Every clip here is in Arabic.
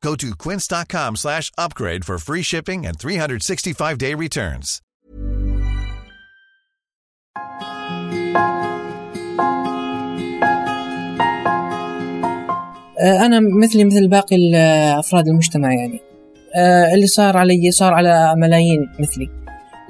Go to quince.com slash upgrade for free shipping and 365-day returns. أنا مثلي مثل باقي أفراد المجتمع يعني. اللي صار علي صار على ملايين مثلي.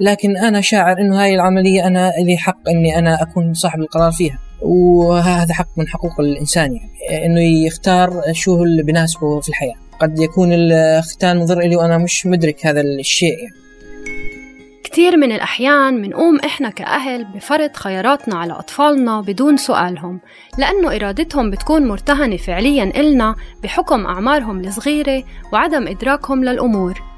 لكن أنا شاعر إنه هاي العملية أنا لي حق إني أنا أكون صاحب القرار فيها. وهذا حق من حقوق الإنسان يعني. إنه يختار شو اللي بناسبه في الحياة. قد يكون الختان مضر لي وأنا مش مدرك هذا الشيء يعني. كتير من الأحيان منقوم إحنا كأهل بفرض خياراتنا على أطفالنا بدون سؤالهم لأنه إرادتهم بتكون مرتهنة فعليا إلنا بحكم أعمارهم الصغيرة وعدم إدراكهم للأمور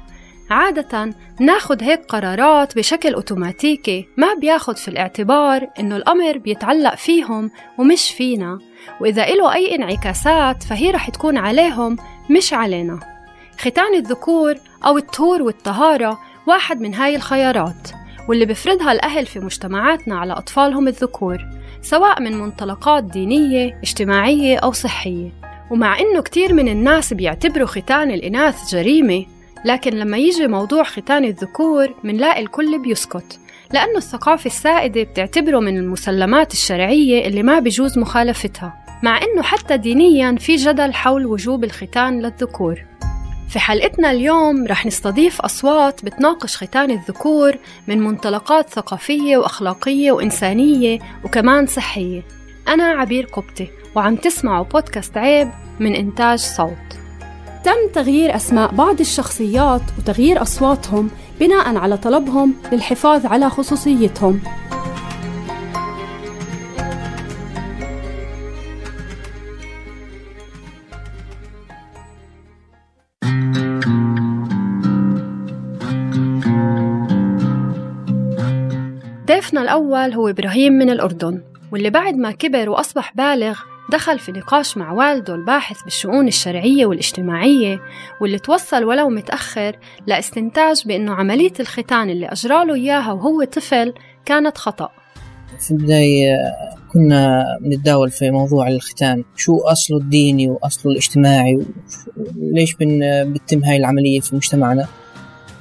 عادة ناخد هيك قرارات بشكل أوتوماتيكي ما بياخد في الاعتبار إنه الأمر بيتعلق فيهم ومش فينا. وإذا إله أي انعكاسات فهي رح تكون عليهم مش علينا. ختان الذكور أو الطهور والطهارة واحد من هاي الخيارات واللي بفرضها الأهل في مجتمعاتنا على أطفالهم الذكور سواء من منطلقات دينية، اجتماعية أو صحية. ومع إنه كتير من الناس بيعتبروا ختان الإناث جريمة لكن لما يجي موضوع ختان الذكور منلاقي الكل بيسكت لأنه الثقافة السائدة بتعتبره من المسلمات الشرعية اللي ما بيجوز مخالفتها مع إنه حتى دينيا في جدل حول وجوب الختان للذكور. في حلقتنا اليوم رح نستضيف أصوات بتناقش ختان الذكور من منطلقات ثقافية وأخلاقية وإنسانية وكمان صحية. أنا عبير قبطي وعم تسمعوا بودكاست عيب من إنتاج صوت. تم تغيير أسماء بعض الشخصيات وتغيير أصواتهم بناء على طلبهم للحفاظ على خصوصيتهم. ضيفنا الأول هو إبراهيم من الأردن واللي بعد ما كبر وأصبح بالغ دخل في نقاش مع والده الباحث بالشؤون الشرعية والاجتماعية واللي توصل ولو متأخر لاستنتاج بأنه عملية الختان اللي أجراله إياها وهو طفل كانت خطأ. في البداية كنا نتداول في موضوع الختان شو أصله الديني وأصله الاجتماعي وليش بتتم هاي العملية في مجتمعنا؟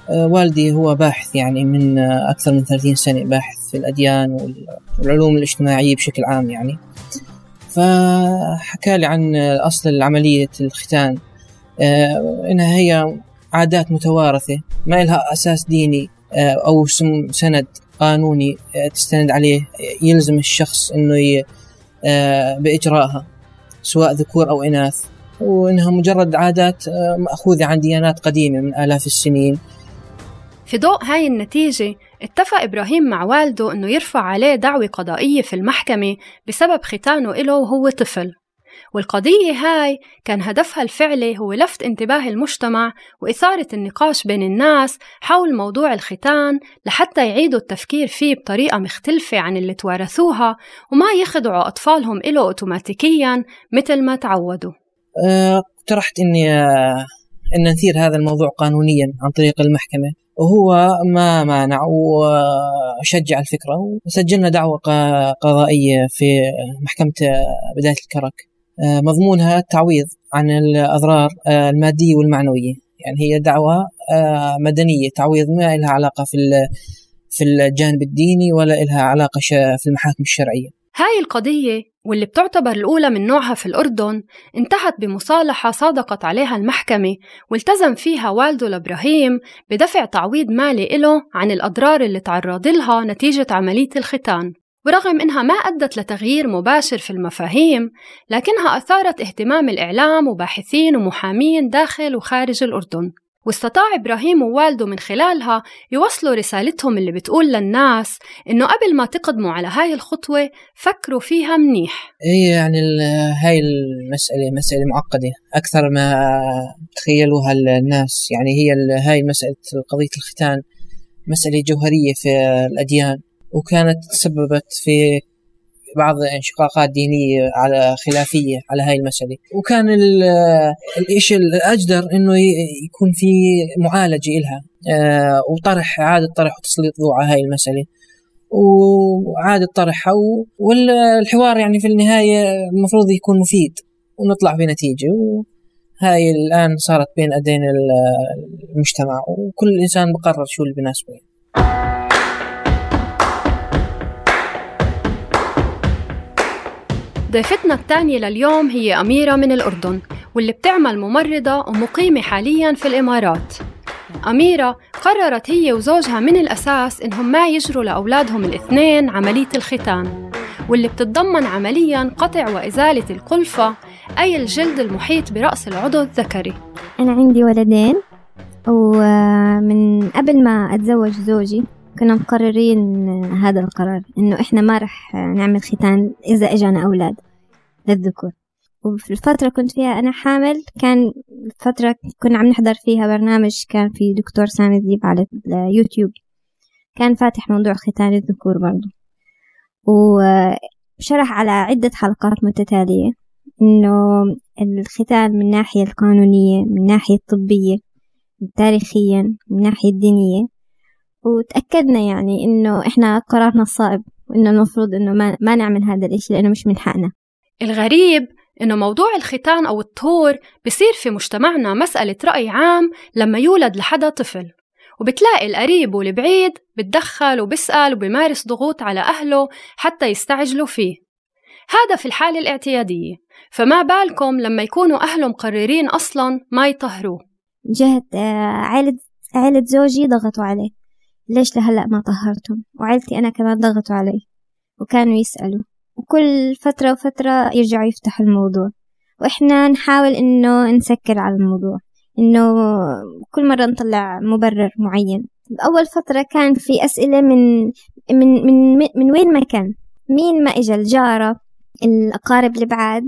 والدي هو باحث يعني من أكثر من 30 سنة باحث في الأديان والعلوم الاجتماعية بشكل عام يعني. فحكى لي عن أصل عملية الختان. إنها هي عادات متوارثة ما لها أساس ديني أو سند قانوني تستند عليه يلزم الشخص إنه بإجرائها سواء ذكور أو إناث. وإنها مجرد عادات مأخوذة عن ديانات قديمة من آلاف السنين. في ضوء هاي النتيجة اتفق إبراهيم مع والده أنه يرفع عليه دعوة قضائية في المحكمة بسبب ختانه إله وهو طفل. والقضية هاي كان هدفها الفعلي هو لفت انتباه المجتمع وإثارة النقاش بين الناس حول موضوع الختان لحتى يعيدوا التفكير فيه بطريقة مختلفة عن اللي توارثوها وما يخدعوا أطفالهم إله أوتوماتيكيا مثل ما تعودوا. اقترحت أه إني أه أن نثير هذا الموضوع قانونيا عن طريق المحكمة. وهو ما مانع وشجع الفكرة وسجلنا دعوة قضائية في محكمة بداية الكرك مضمونها التعويض عن الأضرار المادية والمعنوية. يعني هي دعوة مدنية. تعويض ما لها علاقة في في الجانب الديني ولا لها علاقة في المحاكم الشرعية. هاي القضية واللي بتعتبر الأولى من نوعها في الأردن انتهت بمصالحة صادقت عليها المحكمة والتزم فيها والده لإبراهيم بدفع تعويض مالي له عن الأضرار اللي تعرض لها نتيجة عملية الختان. ورغم إنها ما أدت لتغيير مباشر في المفاهيم لكنها أثارت اهتمام الإعلام وباحثين ومحامين داخل وخارج الأردن. واستطاع إبراهيم ووالده من خلالها يوصلوا رسالتهم اللي بتقول للناس إنه قبل ما تقدموا على هاي الخطوة فكروا فيها منيح. هي يعني هاي المسألة مسألة معقدة أكثر ما تخيلوها الناس. يعني هي هاي مسألة قضية الختان مسألة جوهرية في الأديان وكانت تسببت في بعض انشقاقات دينية على خلافية على هاي المسألة. وكان الإشي الأجدر أنه يكون في معالجة إلها. آه، وطرح إعادة طرح وتسليط ضوء على هاي المسألة. وعادة طرحها والحوار يعني في النهاية المفروض يكون مفيد. ونطلع بنتيجة. وهاي الآن صارت بين أيدين المجتمع. وكل إنسان بقرر شو اللي بيناسبه. ضيفتنا الثانية لليوم هي أميرة من الأردن واللي بتعمل ممرضة ومقيمة حاليا في الإمارات. أميرة قررت هي وزوجها من الأساس إنهم ما يجروا لأولادهم الاثنين عملية الختان واللي بتتضمن عمليا قطع وإزالة القلفة أي الجلد المحيط برأس العضو الذكري. أنا عندي ولدين ومن قبل ما أتزوج زوجي كنا مقررين هذا القرار إنه إحنا ما رح نعمل ختان إذا إجانا أولاد للذكور. وفي الفترة كنت فيها أنا حامل كان فترة كنا عم نحضر فيها برنامج كان في دكتور سامي ذيب على اليوتيوب. كان فاتح موضوع ختان الذكور برضو. وشرح على عدة حلقات متتالية إنه الختان من الناحية القانونية من الناحية الطبية تاريخيا من الناحية الدينية وتأكدنا يعني إنه إحنا قرارنا الصائب وإنه المفروض إنه ما, ما نعمل هذا الإشي لأنه مش من حقنا. الغريب إنه موضوع الختان أو الطهور بصير في مجتمعنا مسألة رأي عام لما يولد لحدا طفل. وبتلاقي القريب والبعيد بتدخل وبسأل وبمارس ضغوط على أهله حتى يستعجلوا فيه. هذا في الحالة الاعتيادية. فما بالكم لما يكونوا أهله مقررين أصلا ما يطهروه. جهة آه، عائلة عائلة زوجي ضغطوا عليه. ليش لهلأ ما طهرتم وعيلتي أنا كمان ضغطوا علي. وكانوا يسألوا. وكل فترة وفترة يرجعوا يفتحوا الموضوع. وإحنا نحاول إنه نسكر على الموضوع. إنه كل مرة نطلع مبرر معين. أول فترة كان في أسئلة من من من من وين ما كان. مين ما إجا؟ الجارة الأقارب البعاد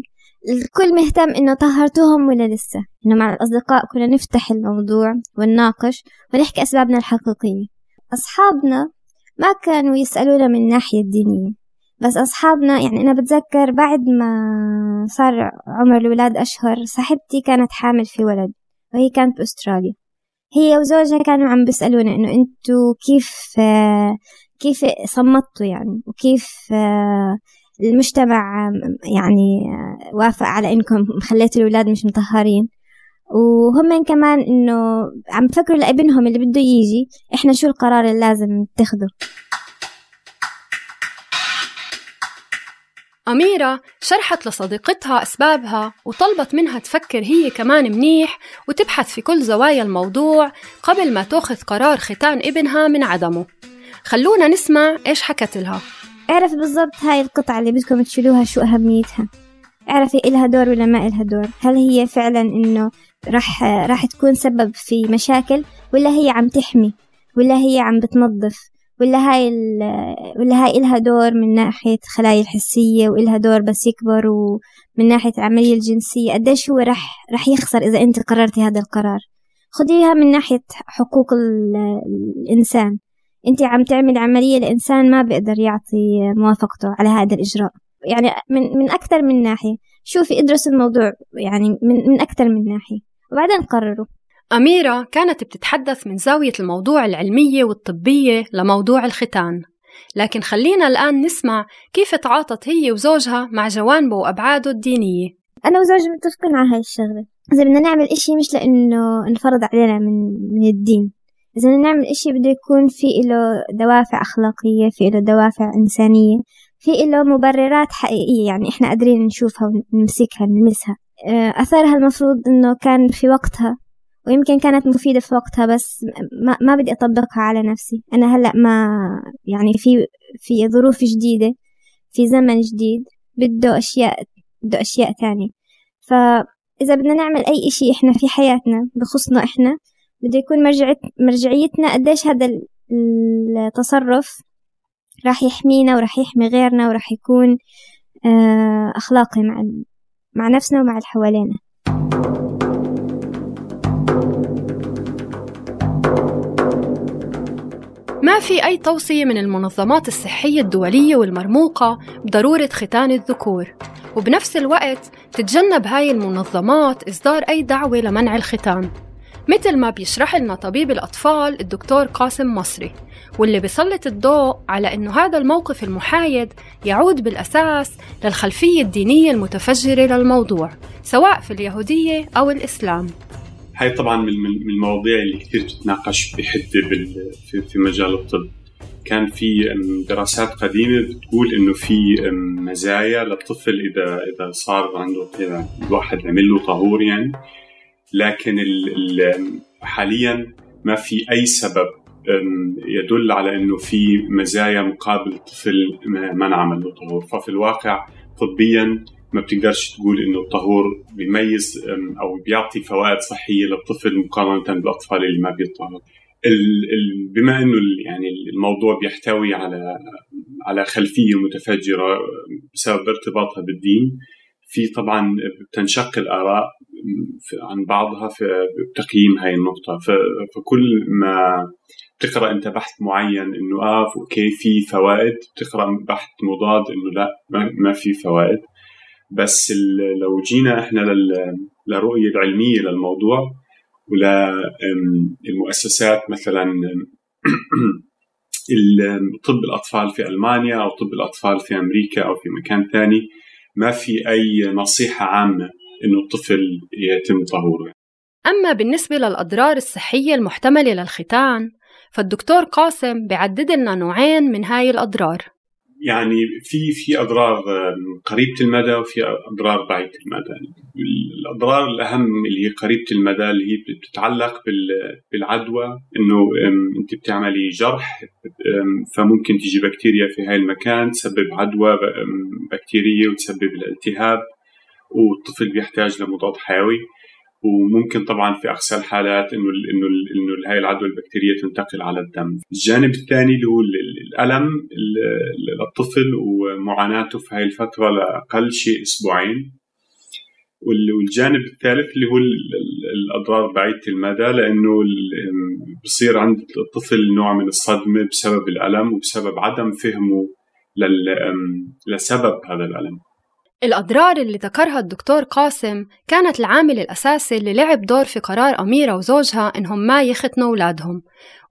الكل مهتم إنه طهرتوهم ولا لسه. إنه مع الأصدقاء كنا نفتح الموضوع ونناقش ونحكي أسبابنا الحقيقية. أصحابنا ما كانوا يسألونا من الناحية الدينية بس أصحابنا يعني أنا بتذكر بعد ما صار عمر الولاد أشهر صاحبتي كانت حامل في ولد وهي كانت بأستراليا. هي وزوجها كانوا عم بيسألونا إنه أنتوا كيف كيف صمتوا يعني وكيف المجتمع يعني وافق على إنكم خليتوا الأولاد مش مطهرين. وهم كمان إنه عم بفكروا لابنهم اللي بده يجي إحنا شو القرار اللي لازم نتخذه؟ أميرة شرحت لصديقتها أسبابها وطلبت منها تفكر هي كمان منيح وتبحث في كل زوايا الموضوع قبل ما تأخذ قرار ختان ابنها من عدمه. خلونا نسمع إيش حكت لها. اعرف بالضبط هاي القطعة اللي بدكم تشيلوها شو أهميتها. اعرفي إلها دور ولا ما إلها دور؟ هل هي فعلا إنه راح راح تكون سبب في مشاكل ولا هي عم تحمي ولا هي عم بتنظف ولا هاي ولا هاي إلها دور من ناحية الخلايا الحسية وإلها دور بس يكبر ومن ناحية العملية الجنسية. قديش هو راح راح يخسر إذا أنت قررتي هذا القرار؟ خديها من ناحية حقوق الإنسان. أنت عم تعمل عملية لإنسان ما بيقدر يعطي موافقته على هذا الإجراء. يعني من من أكثر من ناحية. شوفي ادرسوا الموضوع يعني من من أكثر من ناحية. وبعدين قرروا. أميرة كانت بتتحدث من زاوية الموضوع العلمية والطبية لموضوع الختان. لكن خلينا الآن نسمع كيف تعاطت هي وزوجها مع جوانبه وأبعاده الدينية. أنا وزوجي متفقين على هاي الشغلة. إذا بدنا نعمل إشي مش لأنه انفرض علينا من, من الدين. إذا بدنا نعمل إشي بده يكون في له دوافع أخلاقية في له دوافع إنسانية في له مبررات حقيقية. يعني إحنا قادرين نشوفها ونمسكها نلمسها. آه، أثرها المفروض إنه كان في وقتها ويمكن كانت مفيدة في وقتها بس ما, ما بدي أطبقها على نفسي. أنا هلأ ما يعني في في ظروف جديدة في زمن جديد بده أشياء بده أشياء تانية. فإذا بدنا نعمل أي إشي إحنا في حياتنا بخصنا إحنا بده يكون مرجعيت مرجعيتنا قديش هذا التصرف راح يحمينا وراح يحمي غيرنا وراح يكون آه، أخلاقي مع مع نفسنا ومع اللي حوالينا. ما في أي توصية من المنظمات الصحية الدولية والمرموقة بضرورة ختان الذكور وبنفس الوقت تتجنب هاي المنظمات إصدار أي دعوة لمنع الختان. مثل ما بيشرح لنا طبيب الأطفال الدكتور قاسم مصري واللي بيسلط الضوء على أنه هذا الموقف المحايد يعود بالأساس للخلفية الدينية المتفجرة للموضوع سواء في اليهودية أو الإسلام. هاي طبعا من المواضيع اللي كثير تتناقش بحدة في مجال الطب. كان في دراسات قديمة بتقول إنه في مزايا للطفل اذا إذا صار عنده الواحد عمل له طهور يعني. لكن حاليا ما في أي سبب يدل على إنه في مزايا مقابل الطفل ما انعمل له طهور. ففي الواقع طبيا ما بتقدرش تقول إنه الطهور بيميز أو بيعطي فوائد صحية للطفل مقارنة بالاطفال اللي ما بيطهروا. بما إنه يعني الموضوع بيحتوي على على خلفية متفجرة بسبب ارتباطها بالدين في طبعا بتنشق الآراء عن بعضها في تقييم هاي النقطة. فكل ما بتقرأ أنت بحث معين إنه آه أوكي في فوائد بتقرأ بحث مضاد إنه لا ما في فوائد. بس لو جينا إحنا للرؤيه العلمية للموضوع وللمؤسسات مثلا طب الأطفال في ألمانيا أو طب الأطفال في أمريكا أو في مكان ثاني ما في أي نصيحة عامة إنه الطفل يتم طهوره. أما بالنسبة للأضرار الصحية المحتملة للختان فالدكتور قاسم بيعدد لنا نوعين من هاي الأضرار. يعني في في أضرار قريبة المدى وفي أضرار بعيدة المدى. الأضرار الأهم اللي هي قريبة المدى اللي هي بتتعلق بالعدوى إنه أنت بتعملي جرح فممكن تيجي بكتيريا في هاي المكان تسبب عدوى بكتيرية وتسبب الالتهاب والطفل بيحتاج لمضاد حيوي. وممكن طبعا في اقصى الحالات إنه إنه إنه هاي العدوى البكتيرية تنتقل على الدم. الجانب الثاني اللي هو الألم للطفل ومعاناته في هاي الفترة لأقل شيء أسبوعين. والجانب الثالث اللي هو الأضرار بعيدة المدى لأنه بصير عند الطفل نوع من الصدمة بسبب الألم وبسبب عدم فهمه لسبب هذا الألم. الأضرار اللي ذكرها الدكتور قاسم كانت العامل الأساسي اللي لعب دور في قرار أميرة وزوجها إنهم ما يختنوا أولادهم.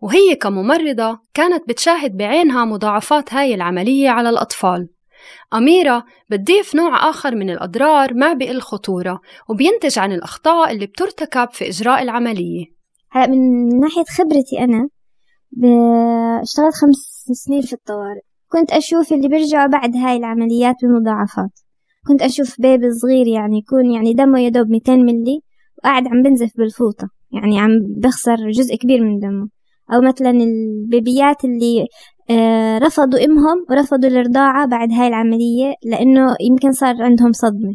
وهي كممرضة كانت بتشاهد بعينها مضاعفات هاي العملية على الأطفال. أميرة بتضيف نوع آخر من الأضرار ما بقل خطورة وبينتج عن الأخطاء اللي بترتكب في إجراء العملية. هلا من ناحية خبرتي أنا اشتغلت خمس سنين في الطوارئ. كنت أشوف اللي بيرجعوا بعد هاي العمليات بمضاعفات. كنت أشوف بيبي صغير يعني يكون يعني دمه يدوب 200 ملي وقاعد عم بنزف بالفوطة. يعني عم بخسر جزء كبير من دمه. أو مثلا البيبيات اللي آه، رفضوا أمهم ورفضوا الرضاعة بعد هاي العملية لأنه يمكن صار عندهم صدمة.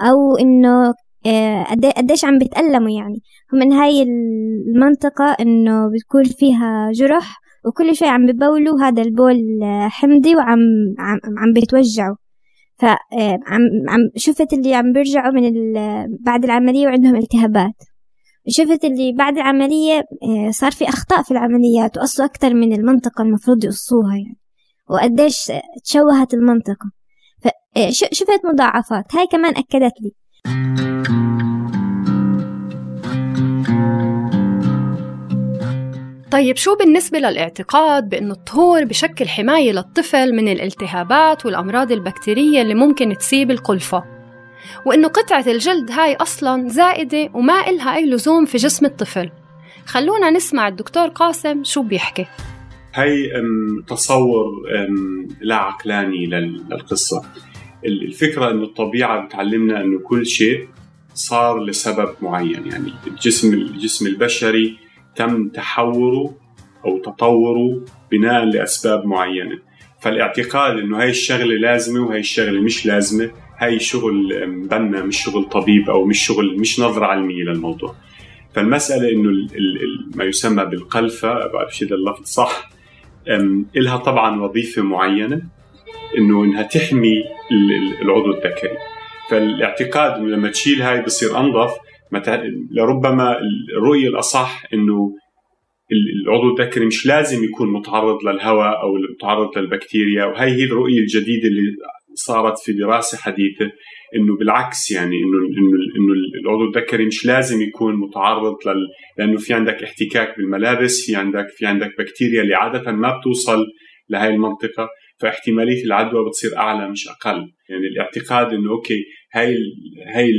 أو إنه آه، قديش عم بتألموا يعني. ومن هاي المنطقة إنه بتكون فيها جرح وكل شوي عم ببولوا هذا البول حمضي وعم عم, عم بيتوجعوا. فعم آه، شفت اللي عم بيرجعوا من بعد العملية وعندهم التهابات. شفت اللي بعد العملية آه، صار في أخطاء في العمليات وقصوا أكثر من المنطقة المفروض يقصوها يعني. وقديش تشوهت المنطقة. فشفت آه، مضاعفات. هاي كمان أكدت لي. طيب شو بالنسبة للاعتقاد بأنه الطهور بشكل حماية للطفل من الالتهابات والأمراض البكتيرية اللي ممكن تصيب القلفة؟ وإنه قطعة الجلد هاي أصلا زائدة وما إلها أي لزوم في جسم الطفل. خلونا نسمع الدكتور قاسم شو بيحكي. هي تصور لا عقلاني للقصة. الفكرة أنه الطبيعة بتعلمنا أنه كل شيء صار لسبب معين يعني الجسم الجسم البشري تم تحوره أو تطوره بناء لأسباب معينة. فالاعتقاد أنه هاي الشغلة لازمة وهي الشغلة مش لازمة هاي شغل مبنى مش شغل طبيب أو مش شغل مش نظرة علمية للموضوع. ال ال ما يسمى بالقلفة بعرف إذا اللفظ صح؟ إلها طبعا وظيفة معينة إنه إنها تحمي العضو الذكري. فالاعتقاد إنه لما تشيل هاي بصير أنظف لربما الرؤية الأصح إنه العضو الذكري مش لازم يكون متعرض للهواء أو متعرض للبكتيريا وهي هي الرؤية الجديدة اللي صارت في دراسة حديثة إنه بالعكس يعني إنه إنه إنه العضو الذكري مش لازم يكون متعرض لل لأنه في عندك احتكاك بالملابس في عندك في عندك بكتيريا اللي عادة ما بتوصل لهي المنطقة فاحتمالية العدوى بتصير أعلى مش أقل. يعني الاعتقاد إنه أوكي هاي هاي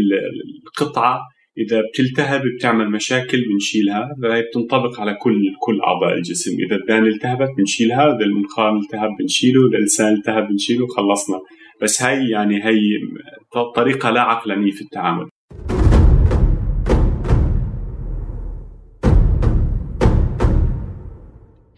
القطعة إذا بتلتهب بتعمل مشاكل بنشيلها فهي بتنطبق على كل كل أعضاء الجسم. إذا الدان التهبت بنشيلها إذا المنخار التهب بنشيله إذا اللسان التهب بنشيله خلصنا. بس هي يعني هي طريقة لا عقلانية في التعامل.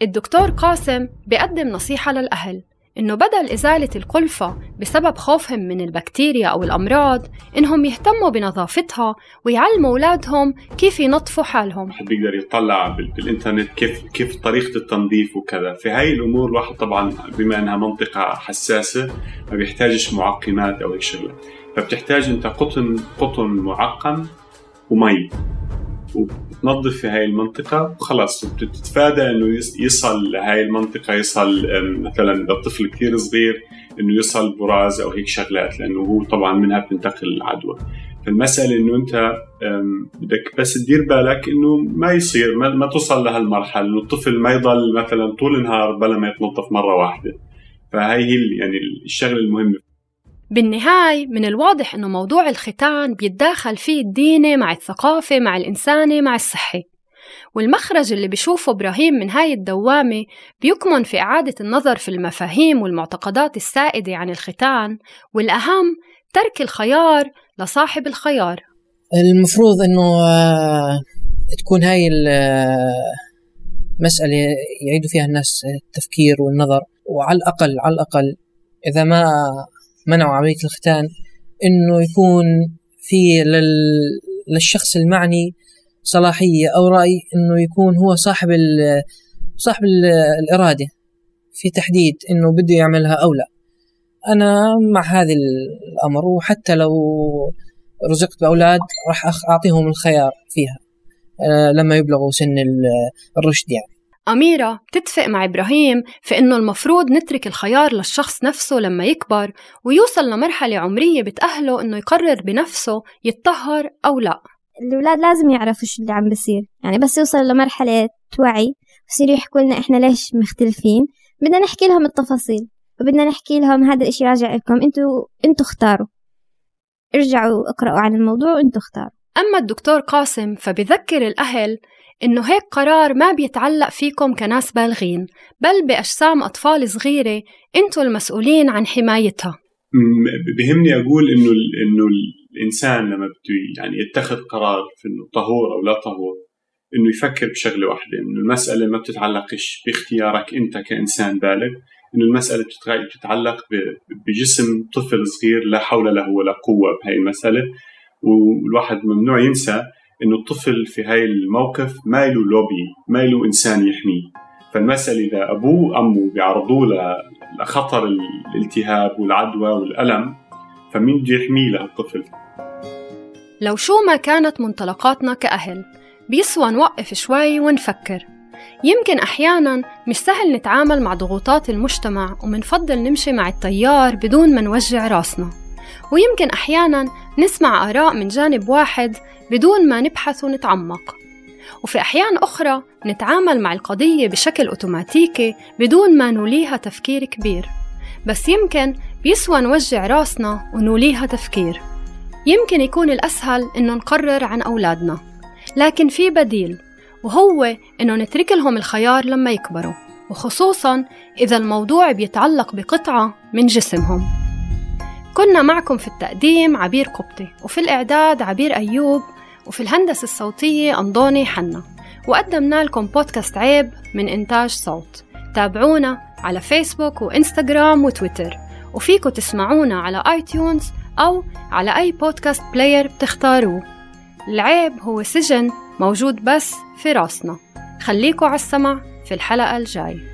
الدكتور قاسم بيقدم نصيحة للأهل. إنه بدل إزالة القلفة بسبب خوفهم من البكتيريا أو الأمراض إنهم يهتموا بنظافتها ويعلموا أولادهم كيف ينظفوا حالهم. بيقدر يطلع بالإنترنت كيف كيف طريقة التنظيف وكذا. في هاي الأمور الواحد طبعا بما إنها منطقة حساسة ما بيحتاجش معقمات أو هيك شغلة فبتحتاج أنت قطن قطن معقم ومي. وبتنظف في هاي المنطقة وخلاص. بتتفادى إنه يصل لهاي المنطقة يصل مثلا إذا الطفل كثير صغير إنه يصل براز أو هيك شغلات لأنه هو طبعا منها بتنتقل العدوى فالمسألة إنه أنت بدك بس تدير بالك إنه ما يصير ما, ما توصل لهالمرحلة إنه الطفل ما يضل مثلا طول النهار بلا ما يتنظف مرة واحدة. فهي هي يعني الشغلة المهمة بالنهاية من الواضح أنه موضوع الختان بيتداخل فيه الديني مع الثقافة مع الإنساني مع الصحي والمخرج اللي بيشوفه إبراهيم من هاي الدوامة بيكمن في إعادة النظر في المفاهيم والمعتقدات السائدة عن الختان والأهم ترك الخيار لصاحب الخيار. المفروض أنه آه، تكون هاي المسألة آه، يعيدوا فيها الناس التفكير والنظر وعلى الأقل على الأقل إذا ما منعوا عملية الختان إنه يكون في للشخص المعني صلاحية أو رأي إنه يكون هو صاحب صاحب الإرادة في تحديد إنه بده يعملها أو لا. أنا مع هذا الأمر وحتى لو رزقت بأولاد راح أعطيهم الخيار فيها آه، لما يبلغوا سن الرشد يعني. أميرة بتتفق مع إبراهيم في إنه المفروض نترك الخيار للشخص نفسه لما يكبر ويوصل لمرحلة عمرية بتأهله إنه يقرر بنفسه يتطهر أو لأ. الأولاد لازم يعرفوا شو اللي عم بصير. يعني بس يوصلوا لمرحلة وعي يصيروا يحكوا لنا إحنا ليش مختلفين. بدنا نحكي لهم التفاصيل وبدنا نحكي لهم هذا الإشي راجع لكم أنتوا أنتوا اختاروا. ارجعوا اقرأوا عن الموضوع وأنتوا اختاروا. أما الدكتور قاسم فبذكر الأهل إنه هيك قرار ما بيتعلق فيكم كناس بالغين بل بأجسام أطفال صغيرة أنتوا المسؤولين عن حمايتها. بهمني أقول إنه إنه الإنسان لما بده يعني يتخذ قرار في إنه طهور أو لا طهور إنه يفكر بشغلة واحدة إنه المسألة ما بتتعلقش باختيارك أنت كإنسان بالغ إنه المسألة بتتعلق بجسم طفل صغير لا حول له ولا قوة بهاي المسألة والواحد ممنوع ينسى انه الطفل في هاي الموقف ما له لوبي ما له إنسان يحميه. فالمسألة إذا أبوه وأمه بيعرضوه لخطر الالتهاب والعدوى والألم فمين بده يحميه لهالطفل؟ لو شو ما كانت منطلقاتنا كأهل بيسوى نوقف شوي ونفكر. يمكن أحيانا مش سهل نتعامل مع ضغوطات المجتمع ومنفضل نمشي مع التيار بدون ما نوجع راسنا. ويمكن أحيانا نسمع آراء من جانب واحد بدون ما نبحث ونتعمق. وفي أحيان أخرى نتعامل مع القضية بشكل أوتوماتيكي بدون ما نوليها تفكير كبير. بس يمكن بيسوى نوجع راسنا ونوليها تفكير. يمكن يكون الأسهل إنه نقرر عن أولادنا. لكن في بديل وهو إنه نترك لهم الخيار لما يكبروا وخصوصا إذا الموضوع بيتعلق بقطعة من جسمهم. كنا معكم في التقديم عبير قبطي وفي الإعداد عبير أيوب وفي الهندسة الصوتية أنضوني حنا. وقدمنا لكم بودكاست عيب من إنتاج صوت. تابعونا على فيسبوك وإنستغرام وتويتر. وفيكم تسمعونا على iTunes أو على أي podcast player بتختاروه. العيب هو سجن موجود بس في راسنا. خليكوا على السمع في الحلقة الجاي.